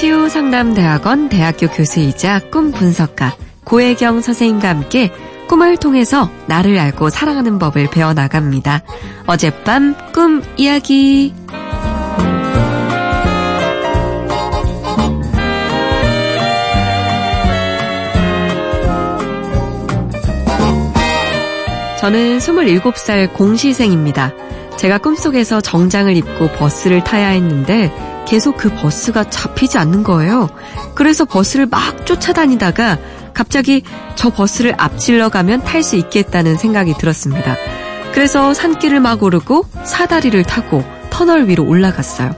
치유상담대학원 대학교 교수이자 꿈 분석가 고혜경 선생님과 함께 꿈을 통해서 나를 알고 사랑하는 법을 배워나갑니다. 어젯밤 꿈 이야기. 저는 27살 공시생입니다. 제가 꿈속에서 정장을 입고 버스를 타야 했는데 계속 그 버스가 잡히지 않는 거예요. 그래서 버스를 막 쫓아다니다가 갑자기 저 버스를 앞질러 가면 탈 수 있겠다는 생각이 들었습니다. 그래서 산길을 막 오르고 사다리를 타고 터널 위로 올라갔어요.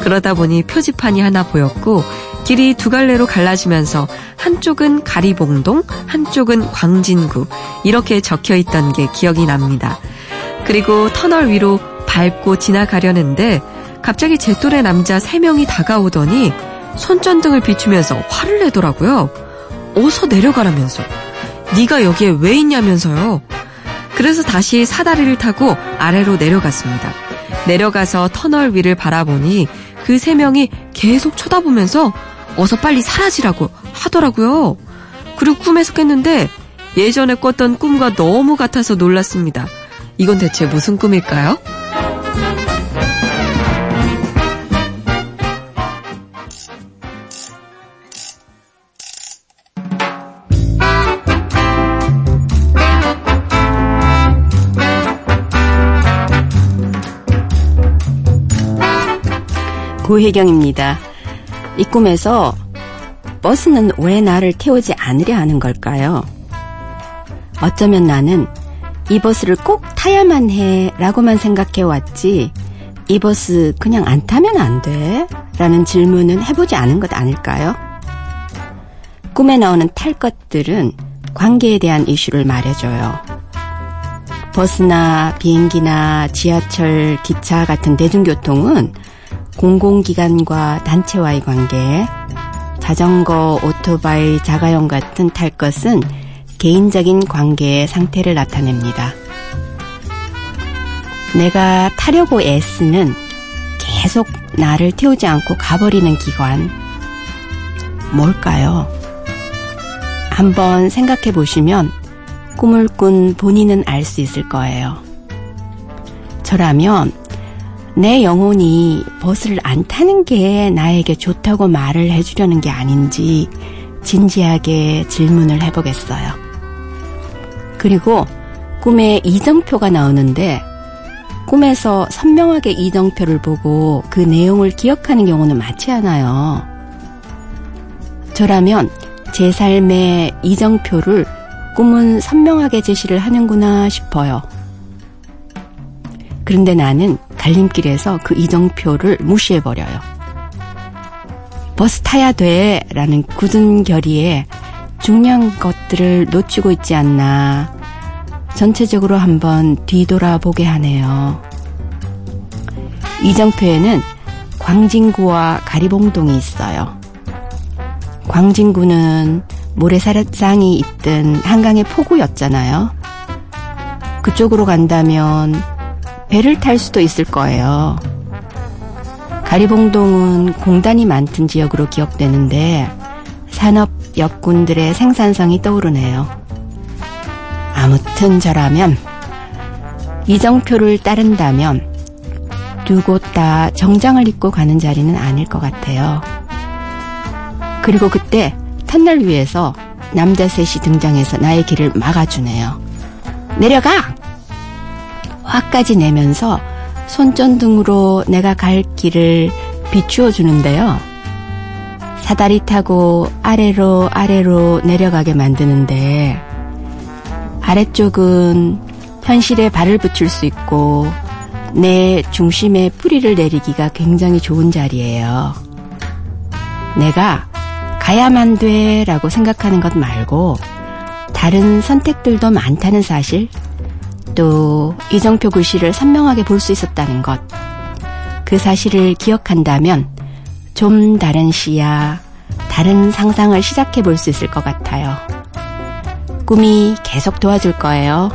그러다 보니 표지판이 하나 보였고 길이 두 갈래로 갈라지면서 한쪽은 가리봉동, 한쪽은 광진구 이렇게 적혀 있던 게 기억이 납니다. 그리고 터널 위로 밟고 지나가려는데 갑자기 제 또래 남자 3명이 다가오더니 손전등을 비추면서 화를 내더라고요. 어서 내려가라면서. 네가 여기에 왜 있냐면서요. 그래서 다시 사다리를 타고 아래로 내려갔습니다. 내려가서 터널 위를 바라보니 그 세 명이 계속 쳐다보면서 어서 빨리 사라지라고 하더라고요. 그리고 꿈에서 깼는데 예전에 꿨던 꿈과 너무 같아서 놀랐습니다. 이건 대체 무슨 꿈일까요? 고혜경입니다. 이 꿈에서 버스는 왜 나를 태우지 않으려 하는 걸까요? 어쩌면 나는 이 버스를 꼭 타야만 해 라고만 생각해 왔지 이 버스 그냥 안 타면 안 돼? 라는 질문은 해보지 않은 것 아닐까요? 꿈에 나오는 탈 것들은 관계에 대한 이슈를 말해줘요. 버스나 비행기나 지하철, 기차 같은 대중교통은 공공기관과 단체와의 관계, 자전거, 오토바이, 자가용 같은 탈 것은 개인적인 관계의 상태를 나타냅니다. 내가 타려고 애쓰는 계속 나를 태우지 않고 가버리는 기관, 뭘까요? 한번 생각해 보시면 꿈을 꾼 본인은 알 수 있을 거예요. 저라면 내 영혼이 버스를 안 타는 게 나에게 좋다고 말을 해주려는 게 아닌지 진지하게 질문을 해보겠어요. 그리고 꿈에 이정표가 나오는데 꿈에서 선명하게 이정표를 보고 그 내용을 기억하는 경우는 많지 않아요. 저라면 제 삶의 이정표를 꿈은 선명하게 제시를 하는구나 싶어요. 그런데 나는 갈림길에서 그 이정표를 무시해버려요. 버스 타야 돼 라는 굳은 결의에 중요한 것들을 놓치고 있지 않나 전체적으로 한번 뒤돌아보게 하네요. 이정표에는 광진구와 가리봉동이 있어요. 광진구는 모래사장이 있던 한강의 포구였잖아요. 그쪽으로 간다면 배를 탈 수도 있을 거예요. 가리봉동은 공단이 많던 지역으로 기억되는데 산업 역군들의 생산성이 떠오르네요. 아무튼 저라면 이정표를 따른다면 두 곳 다 정장을 입고 가는 자리는 아닐 것 같아요. 그리고 그때 터널 위에서 남자 셋이 등장해서 나의 길을 막아주네요. 내려가! 화까지 내면서 손전등으로 내가 갈 길을 비추어 주는데요. 사다리 타고 아래로 아래로 내려가게 만드는데 아래쪽은 현실에 발을 붙일 수 있고 내 중심에 뿌리를 내리기가 굉장히 좋은 자리예요. 내가 가야만 돼 라고 생각하는 것 말고 다른 선택들도 많다는 사실 또 이정표 글씨를 선명하게 볼 수 있었다는 것. 그 사실을 기억한다면 좀 다른 시야, 다른 상상을 시작해 볼 수 있을 것 같아요. 꿈이 계속 도와줄 거예요.